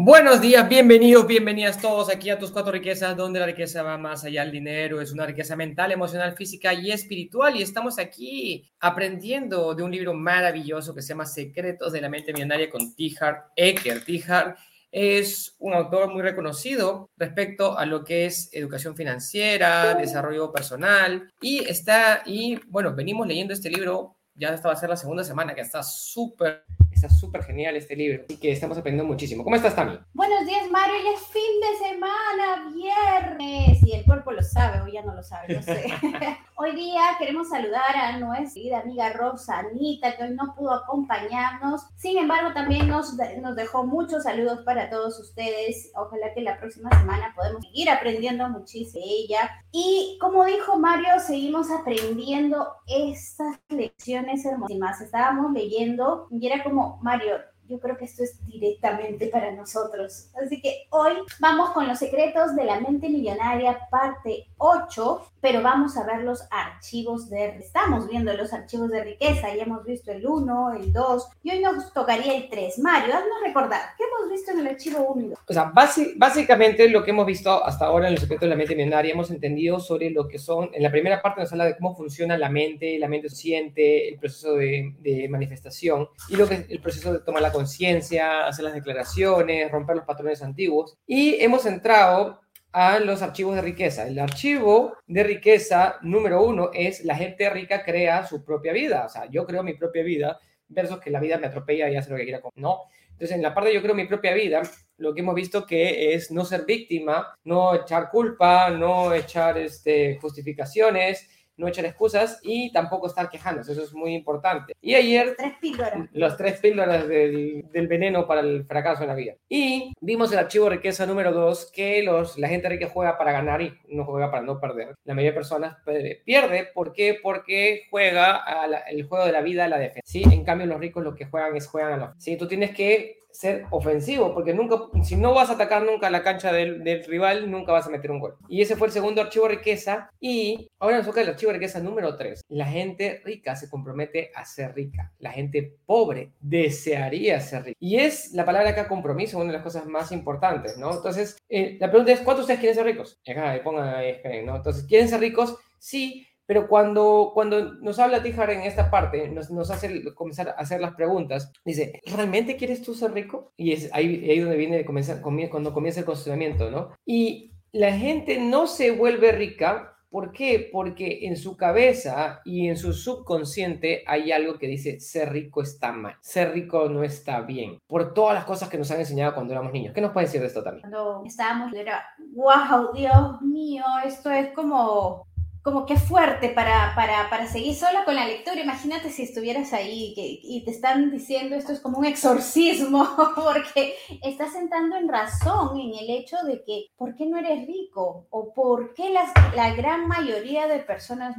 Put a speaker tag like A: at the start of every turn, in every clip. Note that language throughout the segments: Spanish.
A: Buenos días, bienvenidos, bienvenidas todos aquí a tus cuatro riquezas, donde la riqueza va más allá del dinero, es una riqueza mental, emocional, física y espiritual. Y estamos aquí aprendiendo de un libro maravilloso que se llama Secretos de la mente millonaria con Tihar Eker. Tihar es un autor muy reconocido respecto a lo que es educación financiera, desarrollo personal y está, y bueno, venimos leyendo este libro, ya esta va a ser la segunda semana que está súper Está súper genial este libro y que estamos aprendiendo muchísimo. ¿Cómo estás, Tami?
B: Buenos días, Mario. Ya es fin de semana, viernes. Y el cuerpo lo sabe, o ya no lo sabe, no sé. hoy día queremos saludar a nuestra querida amiga Rosanita, que hoy no pudo acompañarnos. Sin embargo, también nos, nos dejó muchos saludos para todos ustedes. Ojalá que la próxima semana podamos seguir aprendiendo muchísimo de ella. Y como dijo Mario, seguimos aprendiendo estas lecciones hermosísimas. Estábamos leyendo y era como Mario, yo creo que esto es directamente para nosotros. Así que hoy vamos con los secretos de la mente millonaria, parte 8, pero vamos a ver los archivos de... Estamos viendo los archivos de riqueza, ya hemos visto el 1, el 2, y hoy nos tocaría el 3. Mario, haznos recordar, ¿qué hemos visto en el archivo 1 y 2?
A: O sea, básicamente lo que hemos visto hasta ahora en los secretos de la mente millonaria, hemos entendido sobre lo que son, en la primera parte nos habla de cómo funciona la mente, la mente siente, el proceso de, de manifestación, y lo que el proceso de tomar la conciencia, hacer las declaraciones, romper los patrones antiguos, y hemos entrado a los archivos de riqueza. El archivo de riqueza número uno es la gente rica crea su propia vida. O sea, yo creo mi propia vida versus que la vida me atropella y hace lo que quiera. No. Entonces, en la parte de yo creo mi propia vida, lo que hemos visto que es no ser víctima, no echar culpa, no echar este, justificaciones, no echar excusas y tampoco estar quejándose, eso es muy importante. Y ayer...
B: Tres píldoras.
A: Los tres píldoras del, del, veneno para el fracaso en la vida. Y vimos el archivo riqueza número dos, que los, la gente rica juega para ganar y no juega para no perder. La mayoría de personas pierde, ¿por qué? Porque juega a el juego de la vida a la defensa. ¿sí? En cambio, los ricos lo que juegan es juegan a la... ¿sí? Tú tienes que ser ofensivo, porque nunca, si no vas a atacar nunca la cancha del, rival, nunca vas a meter un gol. Y ese fue el segundo archivo riqueza. Y ahora nos toca el archivo riqueza número 3. La gente rica se compromete a ser rica. La gente pobre desearía ser rica. Y es la palabra acá compromiso, una de las cosas más importantes, ¿no? Entonces, eh, la pregunta es, ¿cuántos de ustedes quieren ser ricos? Acá, pongan ahí, ¿no? Entonces, ¿quieren ser ricos? Sí, pero cuando, cuando nos habla Tijar en esta parte, nos, nos, hace comenzar a hacer las preguntas, dice, ¿realmente quieres tú ser rico? Y es ahí, ahí donde viene comenzar, cuando comienza el cuestionamiento, ¿no? Y la gente no se vuelve rica. ¿Por qué? Porque en su cabeza y en su subconsciente hay algo que dice ser rico está mal, ser rico no está bien, por todas las cosas que nos han enseñado cuando éramos niños. ¿Qué nos puede decir de esto también?
B: Cuando estábamos, era, wow, Dios mío, esto es como como que fuerte para, para, para, seguir sola con la lectura. Imagínate si estuvieras ahí y te están diciendo esto es como un exorcismo, porque estás sentando en razón en el hecho de que, ¿por qué no eres rico? ¿O por qué las, la gran mayoría de personas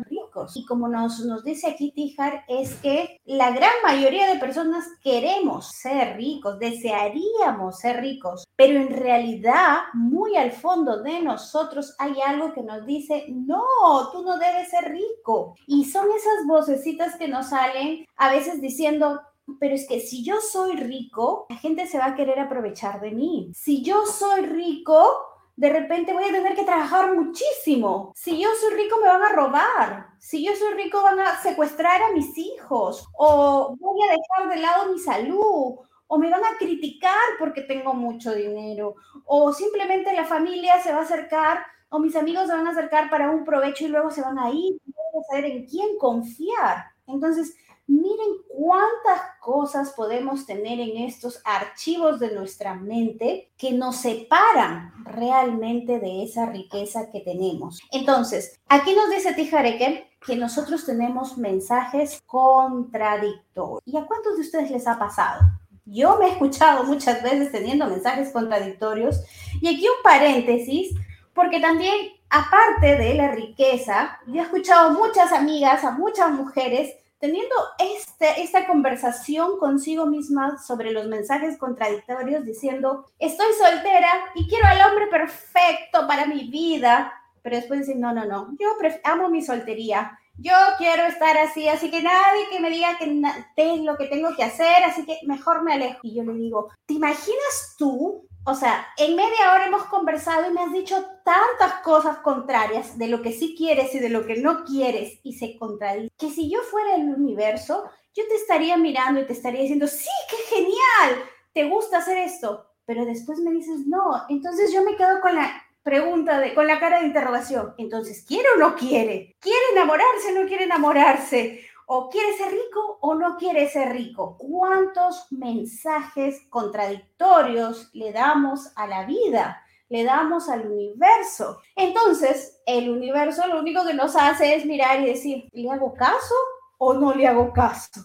B: Y como nos, nos dice aquí Tijar, es que la gran mayoría de personas queremos ser ricos, desearíamos ser ricos, pero en realidad, muy al fondo de nosotros hay algo que nos dice, no, tú no debes ser rico. Y son esas vocecitas que nos salen a veces diciendo, pero es que si yo soy rico, la gente se va a querer aprovechar de mí. Si yo soy rico, de repente voy a tener que trabajar muchísimo. Si yo soy rico, me van a robar. Si yo soy rico, van a secuestrar a mis hijos. O voy a dejar de lado mi salud. O me van a criticar porque tengo mucho dinero. O simplemente la familia se va a acercar o mis amigos se van a acercar para un provecho y luego se van a ir, no saber en quién confiar. Entonces, miren cuántas cosas podemos tener en estos archivos de nuestra mente que nos separan realmente de esa riqueza que tenemos. Entonces, aquí nos dice Tijareke que nosotros tenemos mensajes contradictorios. ¿Y a cuántos de ustedes les ha pasado? Yo me he escuchado muchas veces teniendo mensajes contradictorios. Y aquí un paréntesis, porque también, aparte de la riqueza, yo he escuchado muchas amigas, a muchas mujeres, teniendo este, esta conversación consigo misma sobre los mensajes contradictorios, diciendo, estoy soltera y quiero al hombre perfecto para mi vida, pero después dicen, no, no, no, yo amo mi soltería, yo quiero estar así, así que nadie que me diga que es lo que tengo que hacer, así que mejor me alejo. Y yo le digo, ¿te imaginas tú O sea, en media hora hemos conversado y me has dicho tantas cosas contrarias de lo que sí quieres y de lo que no quieres y se contradice. Que si yo fuera el universo, yo te estaría mirando y te estaría diciendo, sí, qué genial, te gusta hacer esto. Pero después me dices, no, entonces yo me quedo con la pregunta de, con la cara de interrogación. Entonces, ¿quiere o no quiere? ¿Quiere enamorarse o no quiere enamorarse? o quiere ser rico o no quiere ser rico. ¿Cuántos mensajes contradictorios le damos a la vida? Le damos al universo. Entonces, el universo lo único que nos hace es mirar y decir, ¿le hago caso o no le hago caso?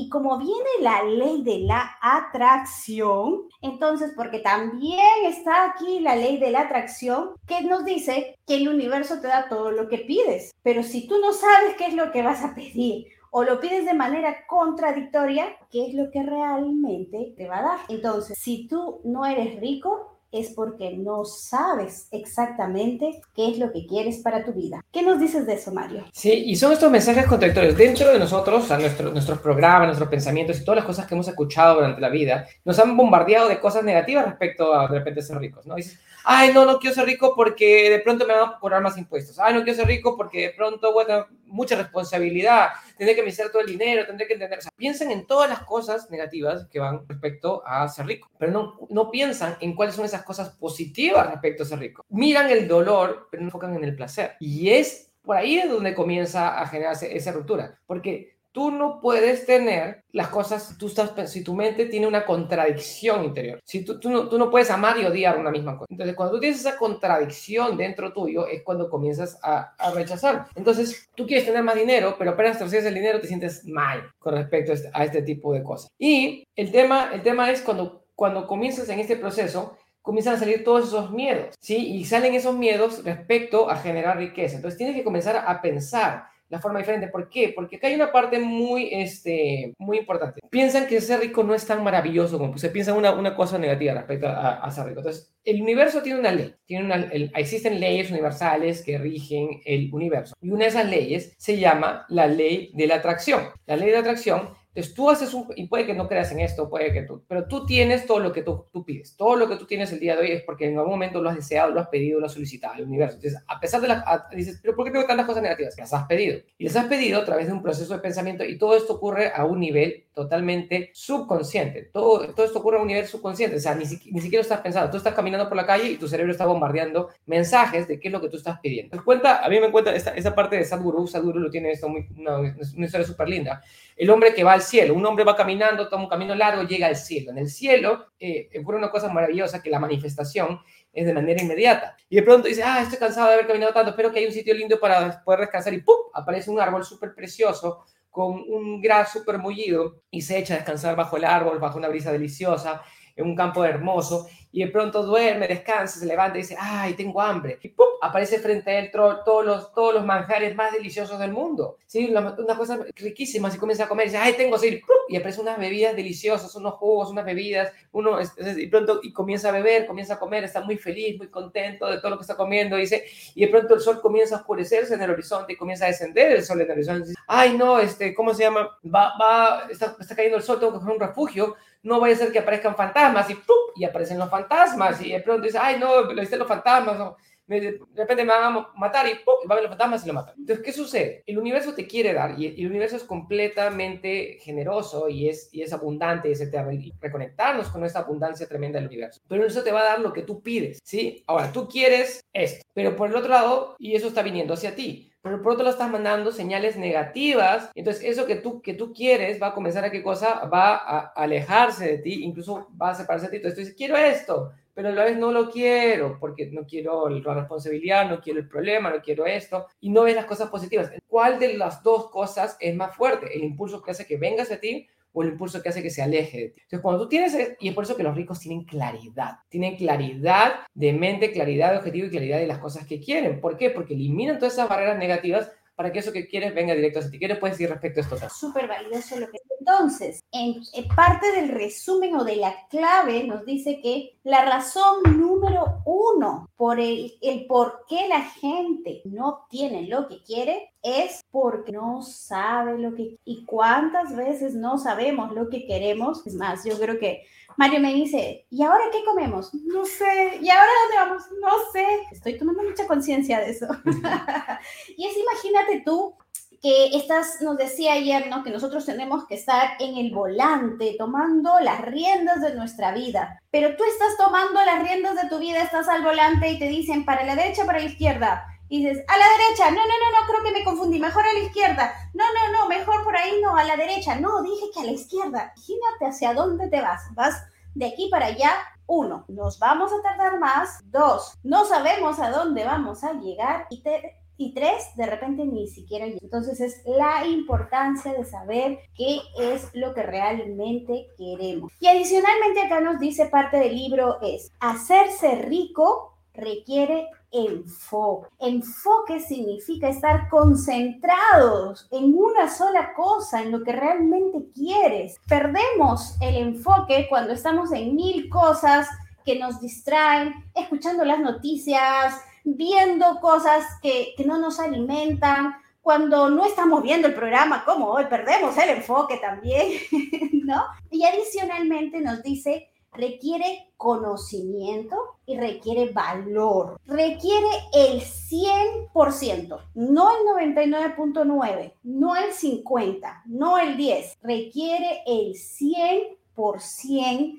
B: Y como viene la ley de la atracción, entonces, porque también está aquí la ley de la atracción que nos dice que el universo te da todo lo que pides, pero si tú no sabes qué es lo que vas a pedir o lo pides de manera contradictoria, ¿qué es lo que realmente te va a dar? Entonces, si tú no eres rico, es porque no sabes exactamente qué es lo que quieres para tu vida. ¿Qué nos dices de eso, Mario?
A: Sí, y son estos mensajes contradictorios dentro de nosotros, a nuestro, nuestros programas, nuestros pensamientos y todas las cosas que hemos escuchado durante la vida, nos han bombardeado de cosas negativas respecto a de repente ser ricos, ¿no? Dices, ay, no, no quiero ser rico porque de pronto me van a cobrar más impuestos. Ay, no quiero ser rico porque de pronto voy a tener mucha responsabilidad, tendré que administrar todo el dinero, tendré que entender. O sea, piensan en todas las cosas negativas que van respecto a ser rico, pero no, no piensan en cuáles son esas cosas positivas respecto a ser rico. Miran el dolor, pero no enfocan en el placer. Y es por ahí es donde comienza a generarse esa ruptura, porque tú no puedes tener las cosas, tú estás, si tu mente tiene una contradicción interior, si tú, tú, no, tú no puedes amar y odiar una misma cosa. Entonces, cuando tú tienes esa contradicción dentro tuyo, es cuando comienzas a, a rechazar. Entonces, tú quieres tener más dinero, pero apenas te el dinero, te sientes mal con respecto este, a este tipo de cosas. Y el tema, el tema es cuando, cuando comienzas en este proceso, comienzan a salir todos esos miedos, ¿sí? Y salen esos miedos respecto a generar riqueza. Entonces, tienes que comenzar a pensar la forma diferente. ¿Por qué? Porque acá hay una parte muy, este, muy importante. Piensan que ser rico no es tan maravilloso como se piensa una, una cosa negativa respecto a, ser rico. Entonces, el universo tiene una ley. Tiene una, existen leyes universales que rigen el universo. Y una de esas leyes se llama la ley de la atracción. La ley de la atracción entonces tú haces un, y puede que no creas en esto, puede que tú, pero tú tienes todo lo que tú, tú, pides. Todo lo que tú tienes el día de hoy es porque en algún momento lo has deseado, lo has pedido, lo has solicitado al universo. Entonces, a pesar de las, dices, pero ¿por qué tengo tantas cosas negativas? Las has pedido. Y las has pedido a través de un proceso de pensamiento y todo esto ocurre a un nivel totalmente subconsciente. Todo, todo esto ocurre a un nivel subconsciente. O sea, ni, ni siquiera estás pensando. Tú estás caminando por la calle y tu cerebro está bombardeando mensajes de qué es lo que tú estás pidiendo. Cuenta, a mí me cuenta esta, esa parte de Sadhguru. Sadhguru lo tiene esto muy, una, una historia súper linda. El hombre que va al cielo. Un hombre va caminando, toma un camino largo, llega al cielo. En el cielo eh, ocurre una cosa maravillosa que la manifestación es de manera inmediata. Y de pronto dice, ah, estoy cansado de haber caminado tanto, espero que hay un sitio lindo para poder descansar y ¡pum! aparece un árbol súper precioso con un gras súper mullido y se echa a descansar bajo el árbol, bajo una brisa deliciosa, en un campo hermoso y de pronto duerme, descansa, se levanta y dice, ay, tengo hambre. Y ¡pum! aparece frente a él todos los, todos los manjares más deliciosos del mundo. ¿sí? Una, una cosa riquísima, y comienza a comer y dice, ay, tengo sed. Y aparecen unas bebidas deliciosas, unos jugos, unas bebidas, uno, y pronto y comienza a beber, comienza a comer, está muy feliz, muy contento de todo lo que está comiendo, dice, y de pronto el sol comienza a oscurecerse en el horizonte y comienza a descender el sol en el horizonte. Dice, ay, no, este, ¿cómo se llama? Va, va, está, está cayendo el sol, tengo que coger un refugio no vaya a ser que aparezcan fantasmas y ¡pum! y aparecen los fantasmas y de pronto dice, ay, no, lo viste los fantasmas, no. De repente me van a matar y ¡pum! y van los fantasmas y lo matan. Entonces, ¿qué sucede? El universo te quiere dar y el universo es completamente generoso y es, y es abundante y es eterno y reconectarnos con esa abundancia tremenda del universo. Pero eso te va a dar lo que tú pides, ¿sí? Ahora, tú quieres esto, pero por el otro lado, y eso está viniendo hacia ti pero por otro lado estás mandando señales negativas. Entonces, eso que tú, que tú quieres va a comenzar a qué cosa? Va a alejarse de ti, incluso va a separarse de ti. Entonces, tú dices, quiero esto, pero a la vez no lo quiero, porque no quiero la responsabilidad, no quiero el problema, no quiero esto, y no ves las cosas positivas. ¿Cuál de las dos cosas es más fuerte? ¿El impulso que hace que vengas a ti o el impulso que hace que se aleje de ti. Entonces, cuando tú tienes, y es por eso que los ricos tienen claridad, tienen claridad de mente, claridad de objetivo y claridad de las cosas que quieren. ¿Por qué? Porque eliminan todas esas barreras negativas para que eso que quieres venga directo ti. ¿Qué puedes decir respecto a esto?
B: Súper valioso lo que... Entonces, en, parte del resumen o de la clave nos dice que la razón número uno por el, el por qué la gente no tiene lo que quiere es porque no sabe lo que y cuántas veces no sabemos lo que queremos. Es más, yo creo que Mario me dice, ¿y ahora qué comemos? No sé. ¿Y ahora dónde vamos? No sé. Estoy tomando mucha conciencia de eso. y es, imagínate tú que estás, nos decía ayer, ¿no? Que nosotros tenemos que estar en el volante, tomando las riendas de nuestra vida. Pero tú estás tomando las riendas de tu vida, estás al volante y te dicen para la derecha, para la izquierda dices, a la derecha, no, no, no, no, creo que me confundí, mejor a la izquierda, no, no, no, mejor por ahí, no, a la derecha, no, dije que a la izquierda, imagínate hacia dónde te vas, vas de aquí para allá, uno, nos vamos a tardar más, dos, no sabemos a dónde vamos a llegar y tres, de repente ni siquiera Entonces es la importancia de saber qué es lo que realmente queremos. Y adicionalmente acá nos dice parte del libro es, hacerse rico requiere enfoque. Enfoque significa estar concentrados en una sola cosa, en lo que realmente quieres. Perdemos el enfoque cuando estamos en mil cosas que nos distraen, escuchando las noticias, viendo cosas que, que no nos alimentan, cuando no estamos viendo el programa, como hoy perdemos el enfoque también, ¿no? Y adicionalmente nos dice requiere conocimiento y requiere valor. Requiere el 100%, no el 99.9, no el 50, no el 10. Requiere el 100%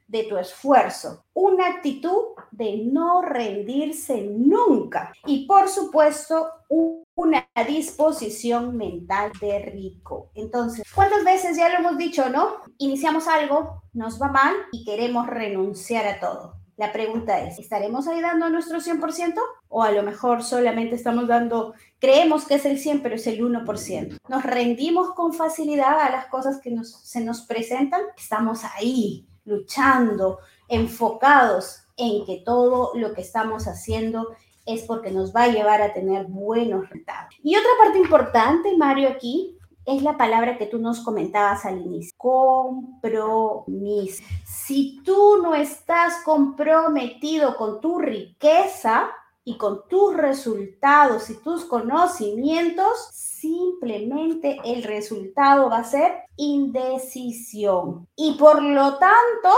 B: de tu esfuerzo. Una actitud de no rendirse nunca. Y por supuesto, una disposición mental de rico. Entonces, ¿cuántas veces ya lo hemos dicho, no? Iniciamos algo, nos va mal y queremos renunciar a todo. La pregunta es, ¿estaremos ahí dando nuestro 100%? O a lo mejor solamente estamos dando, creemos que es el 100, pero es el 1%. Nos rendimos con facilidad a las cosas que nos, se nos presentan. Estamos ahí, luchando, enfocados en que todo lo que estamos haciendo es porque nos va a llevar a tener buenos resultados. Y otra parte importante, Mario, aquí es la palabra que tú nos comentabas al inicio, compromiso. Si tú no estás comprometido con tu riqueza y con tus resultados y tus conocimientos, simplemente el resultado va a ser indecisión. Y por lo tanto,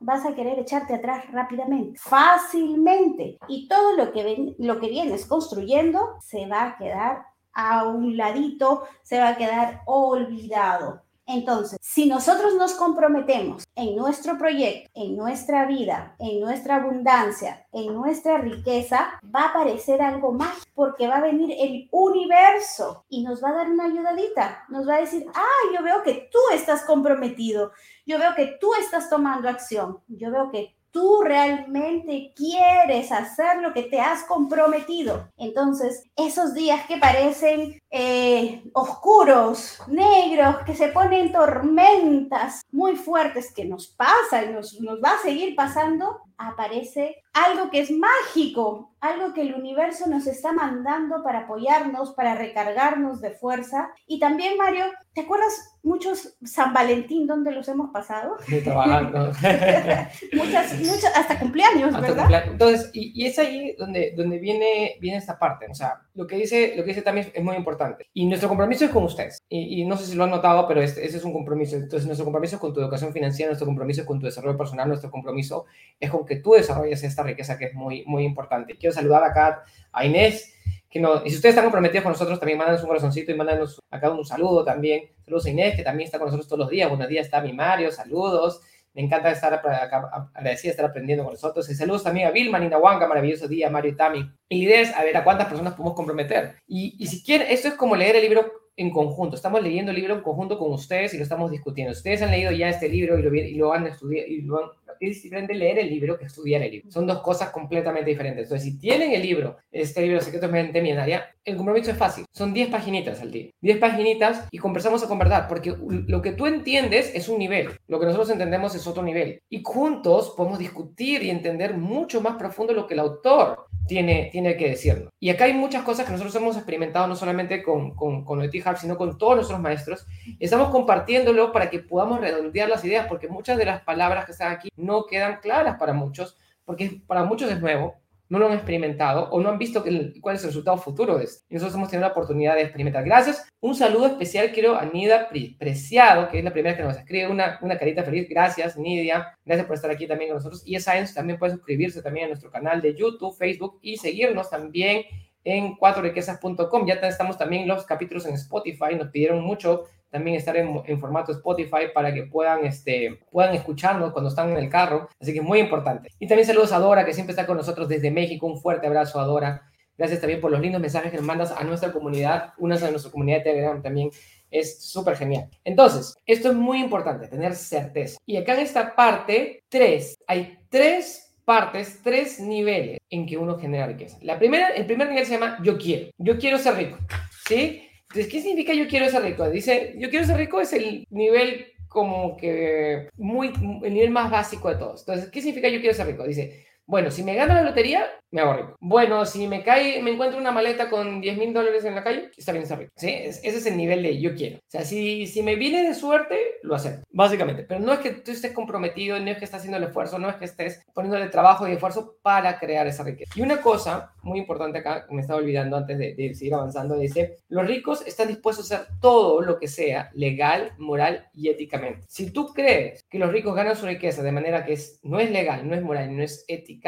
B: vas a querer echarte atrás rápidamente, fácilmente. Y todo lo que, lo que vienes construyendo se va a quedar a un ladito, se va a quedar olvidado. Entonces, si nosotros nos comprometemos en nuestro proyecto, en nuestra vida, en nuestra abundancia, en nuestra riqueza, va a aparecer algo más porque va a venir el universo y nos va a dar una ayudadita. Nos va a decir, ah, yo veo que tú estás comprometido, yo veo que tú estás tomando acción, yo veo que tú realmente quieres hacer lo que te has comprometido. Entonces, esos días que parecen eh, oscuros, negros, que se ponen tormentas muy fuertes que nos pasan, nos, nos va a seguir pasando, aparece algo que es mágico, algo que el universo nos está mandando para apoyarnos, para recargarnos de fuerza. Y también, Mario, ¿te acuerdas muchos San Valentín donde los hemos pasado?
A: trabajando.
B: muchas, muchas, hasta cumpleaños, ¿verdad?
A: Entonces, y, es ahí donde, donde viene, viene esta parte. O sea, lo que, dice, lo que dice también es muy importante. Y nuestro compromiso es con ustedes. Y, no sé si lo han notado, pero este, ese es un compromiso. Entonces, nuestro compromiso es con tu educación financiera, nuestro compromiso es con tu desarrollo personal, nuestro compromiso es con que tú desarrolles esta riqueza que es muy, muy importante. Quiero saludar acá a Inés, que no, y si ustedes están comprometidos con nosotros, también mándanos un corazoncito y mándanos acá un saludo también. Saludos a Inés, que también está con nosotros todos los días. Buenos días, está mi Mario, saludos. Me encanta estar acá, agradecida estar aprendiendo con nosotros. Y saludos también a Vilma, Nina Huanca, maravilloso día, Mario y Tami. Y la idea es a ver a cuántas personas podemos comprometer. Y, y si quieren, esto es como leer el libro en conjunto. Estamos leyendo el libro en conjunto con ustedes y lo estamos discutiendo. Ustedes han leído ya este libro y lo, y lo han estudiado y lo han es diferente leer el libro que estudiar el libro. Son dos cosas completamente diferentes. Entonces, si tienen el libro, este libro Secretos Mente Millonaria, el compromiso es fácil. Son 10 paginitas al día. 10 paginitas y conversamos a conversar, porque lo que tú entiendes es un nivel. Lo que nosotros entendemos es otro nivel. Y juntos podemos discutir y entender mucho más profundo lo que el autor tiene, tiene que decirnos. Y acá hay muchas cosas que nosotros hemos experimentado no solamente con, con, con el sino con todos nuestros maestros. Estamos compartiéndolo para que podamos redondear las ideas, porque muchas de las palabras que están aquí no quedan claras para muchos, porque para muchos es nuevo, no lo han experimentado o no han visto cuál es el resultado futuro de esto. Y nosotros hemos tenido la oportunidad de experimentar. Gracias. Un saludo especial quiero a Nida Preciado, que es la primera que nos escribe una, una carita feliz. Gracias, Nidia. Gracias por estar aquí también con nosotros. Y Science también puede suscribirse también a nuestro canal de YouTube, Facebook y seguirnos también en cuatroriquezas.com. Ya estamos también los capítulos en Spotify. Nos pidieron mucho también estar en, formato Spotify para que puedan, este, puedan escucharnos cuando están en el carro. Así que es muy importante. Y también saludos a Dora, que siempre está con nosotros desde México. Un fuerte abrazo a Dora. Gracias también por los lindos mensajes que nos mandas a nuestra comunidad. Una de nuestra comunidad de Telegram también es súper genial. Entonces, esto es muy importante, tener certeza. Y acá en esta parte 3, hay tres partes, tres niveles en que uno genera riqueza. La primera, el primer nivel se llama yo quiero. Yo quiero ser rico. ¿Sí? ¿Qué significa yo quiero ser rico? Dice, yo quiero ser rico es el nivel como que muy, el nivel más básico de todos. Entonces, ¿qué significa yo quiero ser rico? Dice, bueno, si me gano la lotería, me hago rico. Bueno, si me cae, me encuentro una maleta con 10 mil dólares en la calle, está bien ser rico. ¿sí? Ese es el nivel de yo quiero. O sea, si, si me viene de suerte, lo acepto, básicamente. Pero no es que tú estés comprometido, no es que estés haciendo el esfuerzo, no es que estés poniéndole trabajo y esfuerzo para crear esa riqueza. Y una cosa muy importante acá, me estaba olvidando antes de, de seguir avanzando, dice, los ricos están dispuestos a hacer todo lo que sea legal, moral y éticamente. Si tú crees que los ricos ganan su riqueza de manera que es, no es legal, no es moral, no es ética,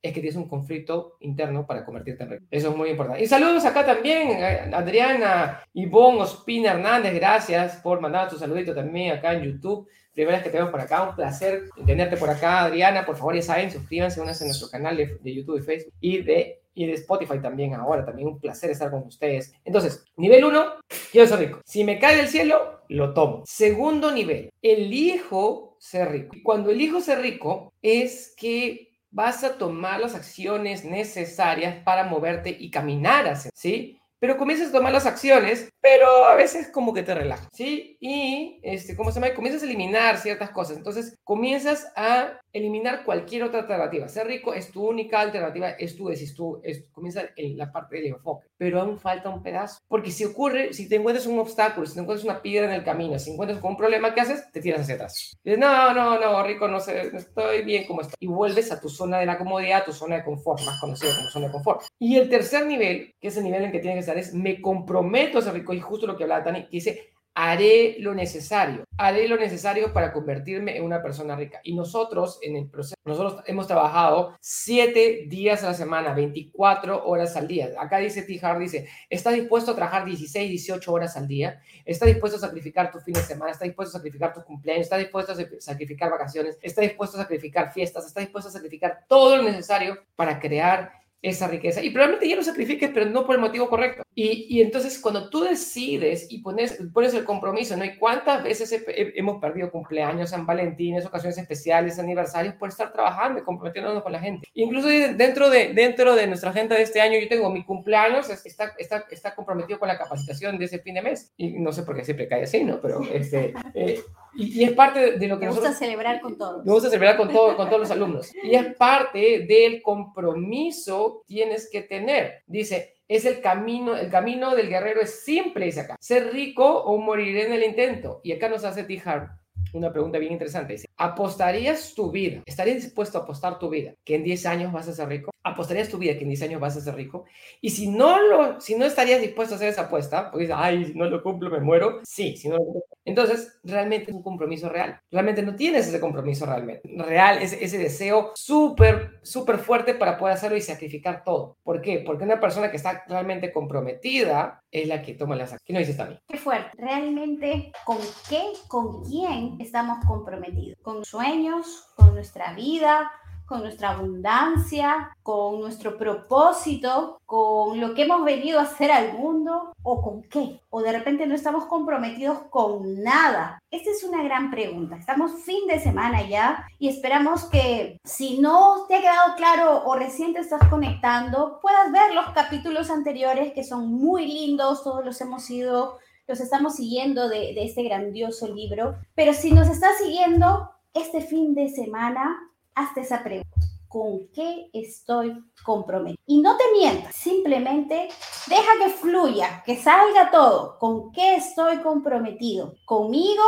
A: es que tienes un conflicto interno para convertirte en rey. Eso es muy importante. Y saludos acá también, eh, Adriana, Ivonne, Ospina Hernández, gracias por mandar tu saludito también acá en YouTube. Primera vez que te vemos por acá, un placer tenerte por acá, Adriana. Por favor, ya saben, suscríbanse, únanse a nuestro canal de, YouTube y Facebook y de, y de Spotify también ahora. También un placer estar con ustedes. Entonces, nivel 1, quiero ser rico. Si me cae del cielo, lo tomo. Segundo nivel, elijo ser rico. Cuando elijo ser rico, es que vas a tomar las acciones necesarias para moverte y caminar hacia, ¿sí? Pero comienzas a tomar las acciones, pero a veces como que te relajas, ¿sí? Y, este, ¿cómo se llama? Comienzas a eliminar ciertas cosas. Entonces, comienzas a eliminar cualquier otra alternativa. Ser rico es tu única alternativa, es tu decisión, comienza en la parte del enfoque. Pero aún falta un pedazo. Porque si ocurre, si te encuentras un obstáculo, si te encuentras una piedra en el camino, si encuentras con un problema, ¿qué haces? Te tiras hacia atrás. Dices, no, no, no, rico, no sé, estoy bien como estoy. Y vuelves a tu zona de la comodidad, a tu zona de confort, más conocida como zona de confort. Y el tercer nivel, que es el nivel en que tienes que estar, es me comprometo a ser rico. Y justo lo que hablaba Tani, que dice, haré lo necesario, haré lo necesario para convertirme en una persona rica. Y nosotros en el proceso, nosotros hemos trabajado siete días a la semana, 24 horas al día. Acá dice T. Hart, dice, ¿estás dispuesto a trabajar 16, 18 horas al día? ¿Estás dispuesto a sacrificar tu fin de semana? ¿Estás dispuesto a sacrificar tus cumpleaños? ¿Estás dispuesto a sacrificar vacaciones? ¿Estás dispuesto a sacrificar fiestas? ¿Estás dispuesto a sacrificar todo lo necesario para crear esa riqueza. Y probablemente ya lo sacrifiques, pero no por el motivo correcto. Y, y entonces cuando tú decides y pones, pones el compromiso, ¿no? ¿Y cuántas veces hemos perdido cumpleaños, San Valentín, ocasiones especiales, aniversarios, por estar trabajando y comprometiéndonos con la gente? Incluso dentro de, dentro de nuestra agenda de este año, yo tengo mi cumpleaños, está, está, está comprometido con la capacitación de ese fin de mes. Y no sé por qué siempre cae así, ¿no? Pero este... Eh, y, es parte de, lo que
B: Me gusta celebrar con todos.
A: Me gusta celebrar con, todo, con todos los alumnos. Y es parte del compromiso tienes que tener. Dice, es el camino, el camino del guerrero es simple, dice acá. Ser rico o moriré en el intento. Y acá nos hace Tijar una pregunta bien interesante. Dice, ¿apostarías tu vida? ¿Estarías dispuesto a apostar tu vida que en 10 años vas a ser rico? ¿Apostarías tu vida que en 10 años vas a ser rico? Y si no lo, si no estarías dispuesto a hacer esa apuesta, dices, ay, si no lo cumplo me muero. Sí, si no lo cumplo. Entonces, realmente es un compromiso real. Realmente no tienes ese compromiso realmente. Real, ese, ese deseo súper, súper fuerte para poder hacerlo y sacrificar todo. ¿Por qué? Porque una persona que está realmente comprometida es la que toma las acciones. ¿Qué no dices también?
B: Qué fuerte. Realmente, ¿con qué, con quién estamos comprometidos? ¿Con sueños? ¿Con nuestra vida? Con nuestra abundancia, con nuestro propósito, con lo que hemos venido a hacer al mundo o con qué. O de repente no estamos comprometidos con nada. Esta es una gran pregunta. Estamos fin de semana ya y esperamos que si no te ha quedado claro o recién te estás conectando, puedas ver los capítulos anteriores que son muy lindos, todos los hemos ido los estamos siguiendo de, de, este grandioso libro, pero si nos estás siguiendo este fin de semana, hazte esa pregunta. ¿Con qué estoy comprometido? Y no te mientas, simplemente deja que fluya, que salga todo. ¿Con qué estoy comprometido? ¿Conmigo?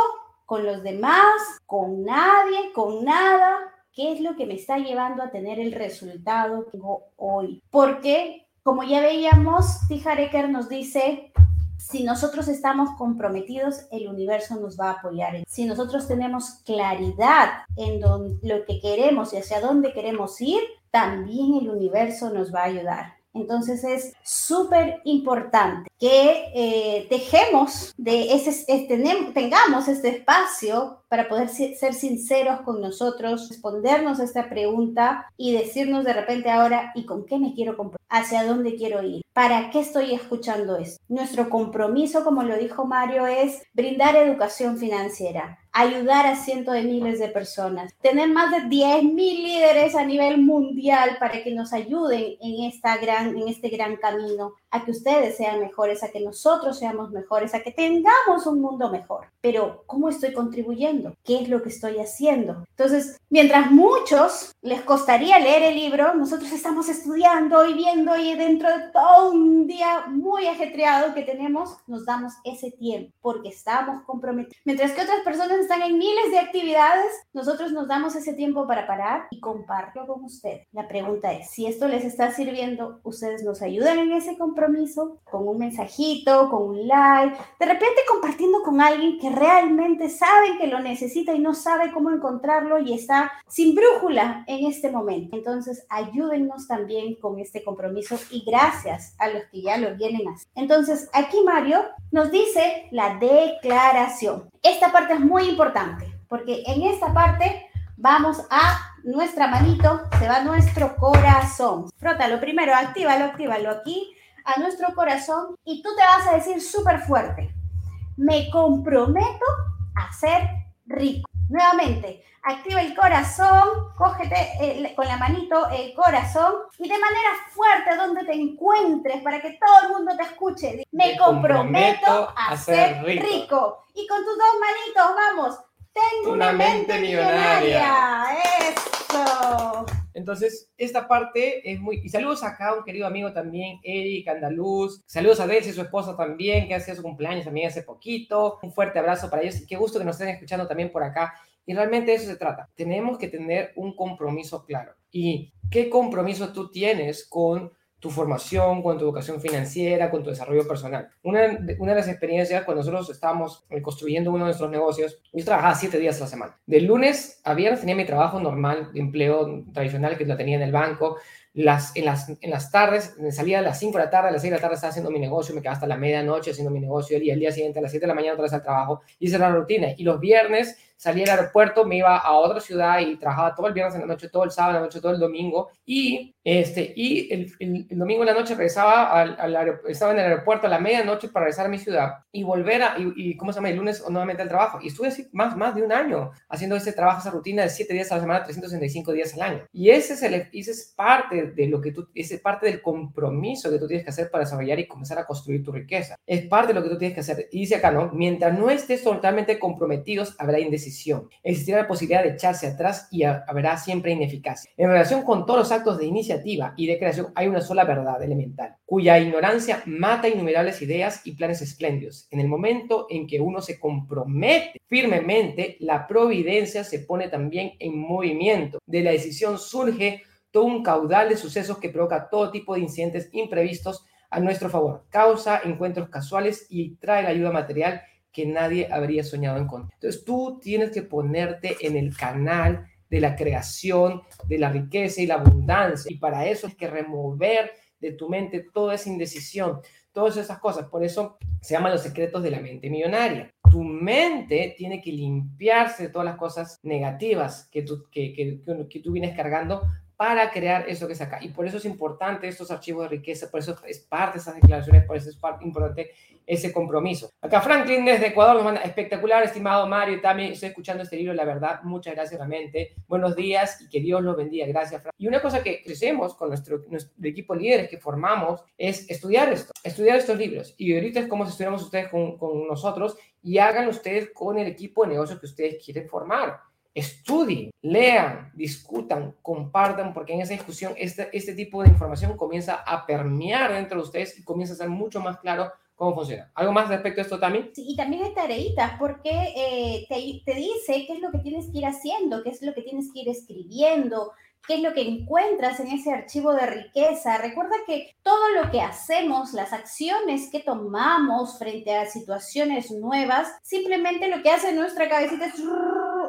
B: ¿Con los demás? ¿Con nadie? ¿Con nada? qué es lo que me está llevando a tener el resultado que tengo hoy. Porque, como ya veíamos, Tijareker nos dice, si nosotros estamos comprometidos, el universo nos va a apoyar. Si nosotros tenemos claridad en lo que queremos y hacia dónde queremos ir, también el universo nos va a ayudar. Entonces es súper importante que eh, dejemos de ese, tengamos este espacio para poder ser sinceros con nosotros, respondernos a esta pregunta y decirnos de repente ahora, ¿y con qué me quiero comprometer? ¿Hacia dónde quiero ir? ¿Para qué estoy escuchando esto? Nuestro compromiso, como lo dijo Mario, es brindar educación financiera, ayudar a cientos de miles de personas, tener más de 10 mil líderes a nivel mundial para que nos ayuden en, esta gran, en este gran camino, a que ustedes sean mejores, a que nosotros seamos mejores, a que tengamos un mundo mejor. Pero, ¿cómo estoy contribuyendo? ¿Qué es lo que estoy haciendo? Entonces, mientras muchos les costaría leer el libro, nosotros estamos estudiando y viendo y dentro de todo un día muy ajetreado que tenemos, nos damos ese tiempo porque estamos comprometidos. Mientras que otras personas están en miles de actividades, nosotros nos damos ese tiempo para parar y compartirlo con ustedes. La pregunta es, si esto les está sirviendo, ustedes nos ayudan en ese compromiso con un con un like, de repente compartiendo con alguien que realmente sabe que lo necesita y no sabe cómo encontrarlo y está sin brújula en este momento. Entonces, ayúdennos también con este compromiso y gracias a los que ya lo vienen a hacer. Entonces, aquí Mario nos dice la declaración. Esta parte es muy importante porque en esta parte vamos a nuestra manito, se va nuestro corazón. Frótalo primero, actívalo, actívalo aquí a nuestro corazón y tú te vas a decir súper fuerte, me comprometo a ser rico. Nuevamente, activa el corazón, cógete con la manito el corazón y de manera fuerte donde te encuentres para que todo el mundo te escuche. Me, comprometo, a, ser rico. Y con tus dos manitos, vamos. Tengo una, mente, millonaria. Eso.
A: Entonces, esta parte es muy... Y saludos acá a un querido amigo también, Eric Andaluz. Saludos a Delcy, su esposa también, que hace su cumpleaños también hace poquito. Un fuerte abrazo para ellos. Qué gusto que nos estén escuchando también por acá. Y realmente de eso se trata. Tenemos que tener un compromiso claro. ¿Y qué compromiso tú tienes con tu formación, con tu educación financiera, con tu desarrollo personal. Una, una de las experiencias cuando nosotros estábamos eh, construyendo uno de nuestros negocios, yo trabajaba siete días a la semana. De lunes a viernes tenía mi trabajo normal de empleo tradicional que lo tenía en el banco. Las, en, las, en las tardes, salía a las 5 de la tarde, a las 6 de la tarde estaba haciendo mi negocio, me quedaba hasta la medianoche haciendo mi negocio y el día siguiente a las 7 de la mañana otra vez al trabajo. Hice la rutina. Y los viernes salía al aeropuerto, me iba a otra ciudad y trabajaba todo el viernes en la noche, todo el sábado en la noche, todo el domingo. Y, este, y el, el, domingo en la noche regresaba al, al estaba en el aeropuerto a la medianoche para regresar a mi ciudad y volver a, y, ¿cómo se llama? El lunes nuevamente al trabajo. Y estuve así más, más de un año haciendo ese trabajo, esa rutina de 7 días a la semana, 365 días al año. Y ese es, el, ese es parte de lo que tú, ese es parte del compromiso que tú tienes que hacer para desarrollar y comenzar a construir tu riqueza. Es parte de lo que tú tienes que hacer. Y dice acá, ¿no? Mientras no estés totalmente comprometidos, habrá indecisión existirá la posibilidad de echarse atrás y habrá siempre ineficacia. En relación con todos los actos de iniciativa y de creación hay una sola verdad elemental, cuya ignorancia mata innumerables ideas y planes espléndidos. En el momento en que uno se compromete firmemente, la providencia se pone también en movimiento. De la decisión surge todo un caudal de sucesos que provoca todo tipo de incidentes imprevistos a nuestro favor, causa encuentros casuales y trae la ayuda material que nadie habría soñado encontrar. Entonces tú tienes que ponerte en el canal de la creación, de la riqueza y la abundancia. Y para eso es que remover de tu mente toda esa indecisión, todas esas cosas. Por eso se llaman los secretos de la mente millonaria. Tu mente tiene que limpiarse de todas las cosas negativas que tú, que, que, que tú vienes cargando para crear eso que es acá. Y por eso es importante estos archivos de riqueza, por eso es parte de esas declaraciones, por eso es parte importante ese compromiso. Acá Franklin desde Ecuador nos manda espectacular, estimado Mario, también estoy escuchando este libro, la verdad, muchas gracias realmente. Buenos días y que Dios los bendiga. Gracias, Franklin. Y una cosa que crecemos con nuestro, equipo de líderes que formamos es estudiar esto, estudiar estos libros. Y ahorita es como si estuviéramos ustedes con, con nosotros y hagan ustedes con el equipo de negocios que ustedes quieren formar estudien, lean, discutan, compartan, porque en esa discusión este, este tipo de información comienza a permear dentro de ustedes y comienza a ser mucho más claro cómo funciona. ¿Algo más respecto a esto también?
B: Sí, y también hay tareitas, porque eh, te, te dice qué es lo que tienes que ir haciendo, qué es lo que tienes que ir escribiendo, qué es lo que encuentras en ese archivo de riqueza. Recuerda que todo lo que hacemos, las acciones que tomamos frente a situaciones nuevas, simplemente lo que hace nuestra cabecita es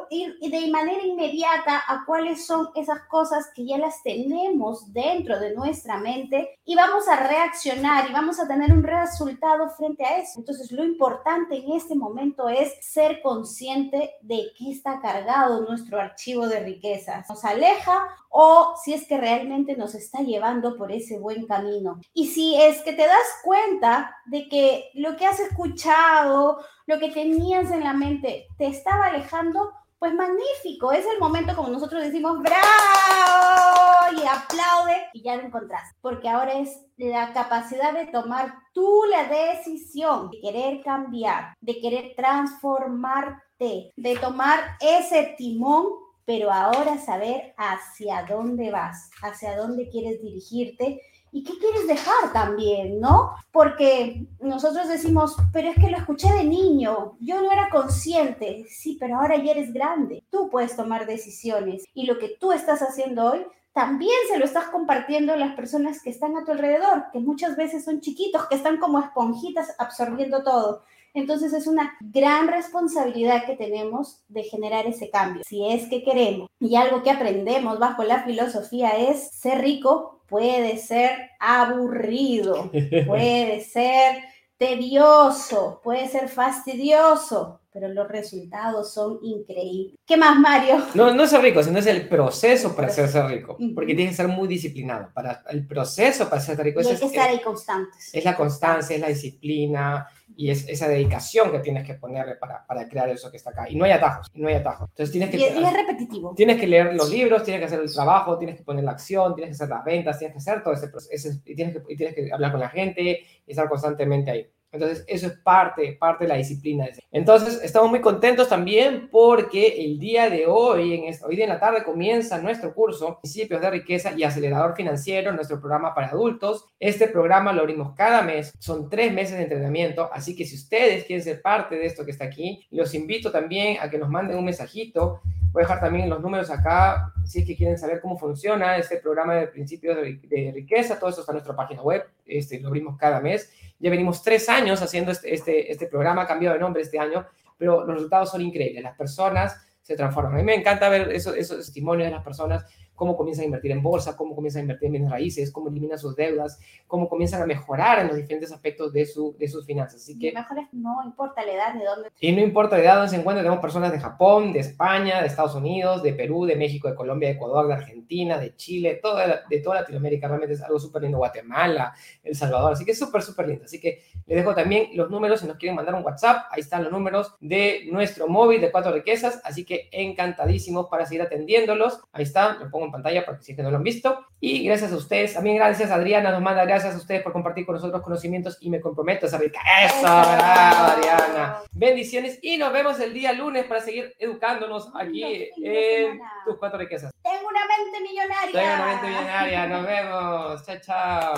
B: ir de manera inmediata a cuáles son esas cosas que ya las tenemos dentro de nuestra mente y vamos a reaccionar y vamos a tener un resultado frente a eso. Entonces, lo importante en este momento es ser consciente de qué está cargado nuestro archivo de riqueza. Nos aleja o si es que realmente nos está llevando por ese buen camino. Y si es que te das cuenta de que lo que has escuchado, lo que tenías en la mente, te estaba alejando, pues magnífico, es el momento como nosotros decimos, bravo, y aplaude y ya lo encontraste, porque ahora es la capacidad de tomar tú la decisión de querer cambiar, de querer transformarte, de tomar ese timón pero ahora saber hacia dónde vas, hacia dónde quieres dirigirte y qué quieres dejar también, ¿no? Porque nosotros decimos, pero es que lo escuché de niño, yo no era consciente, sí, pero ahora ya eres grande, tú puedes tomar decisiones y lo que tú estás haciendo hoy también se lo estás compartiendo a las personas que están a tu alrededor, que muchas veces son chiquitos, que están como esponjitas absorbiendo todo. Entonces es una gran responsabilidad que tenemos de generar ese cambio, si es que queremos. Y algo que aprendemos bajo la filosofía es ser rico puede ser aburrido, puede ser tedioso, puede ser fastidioso, pero los resultados son increíbles. ¿Qué más, Mario?
A: No, no es ser rico, sino es el proceso para ser rico, porque tienes que ser muy disciplinado. Para el proceso para ser rico
B: y hay que estar ahí constantes.
A: Es la constancia, es la disciplina, y es esa dedicación que tienes que ponerle para, para, crear eso que está acá. Y no hay atajos, no hay atajos. Entonces tienes que...
B: Y es, repetitivo.
A: Tienes que leer los libros, tienes que hacer el trabajo, tienes que poner la acción, tienes que hacer las ventas, tienes que hacer todo ese proceso, y tienes que, y tienes que hablar con la gente y estar constantemente ahí. Entonces, eso es parte, parte de la disciplina. Entonces, estamos muy contentos también porque el día de hoy, en hoy día en la tarde, comienza nuestro curso Principios de Riqueza y Acelerador Financiero, nuestro programa para adultos. Este programa lo abrimos cada mes, son tres meses de entrenamiento, así que si ustedes quieren ser parte de esto que está aquí, los invito también a que nos manden un mensajito. Voy a dejar también los números acá, si es que quieren saber cómo funciona este programa de Principios de Riqueza, todo eso está en nuestra página web, este, lo abrimos cada mes. Ya venimos tres años haciendo este, este, este programa, ha cambiado de nombre este año, pero los resultados son increíbles. Las personas se transforman. A mí me encanta ver esos, esos testimonios de las personas cómo comienzan a invertir en bolsa, cómo comienzan a invertir en bienes raíces, cómo eliminan sus deudas, cómo comienzan a mejorar en los diferentes aspectos de, su, de sus finanzas. Así que,
B: mejor es no importa la edad de dónde.
A: Y no importa la edad donde se encuentren, tenemos personas de Japón, de España, de Estados Unidos, de Perú, de México, de Colombia, de Ecuador, de Argentina, de Chile, toda, de toda Latinoamérica. Realmente es algo súper lindo. Guatemala, El Salvador. Así que es súper, súper lindo. Así que les dejo también los números si nos quieren mandar un WhatsApp. Ahí están los números de nuestro móvil de cuatro riquezas. Así que encantadísimos para seguir atendiéndolos. Ahí está, lo pongo en pantalla para que si no lo han visto. Y gracias a ustedes, también gracias a Adriana, nos manda gracias a ustedes por compartir con nosotros conocimientos y me comprometo a saber que eso, bravo, Adriana. Bendiciones y nos vemos el día lunes para seguir educándonos aquí en tus cuatro riquezas.
B: Tengo una mente millonaria.
A: Tengo una mente millonaria, nos vemos. Chao, chao.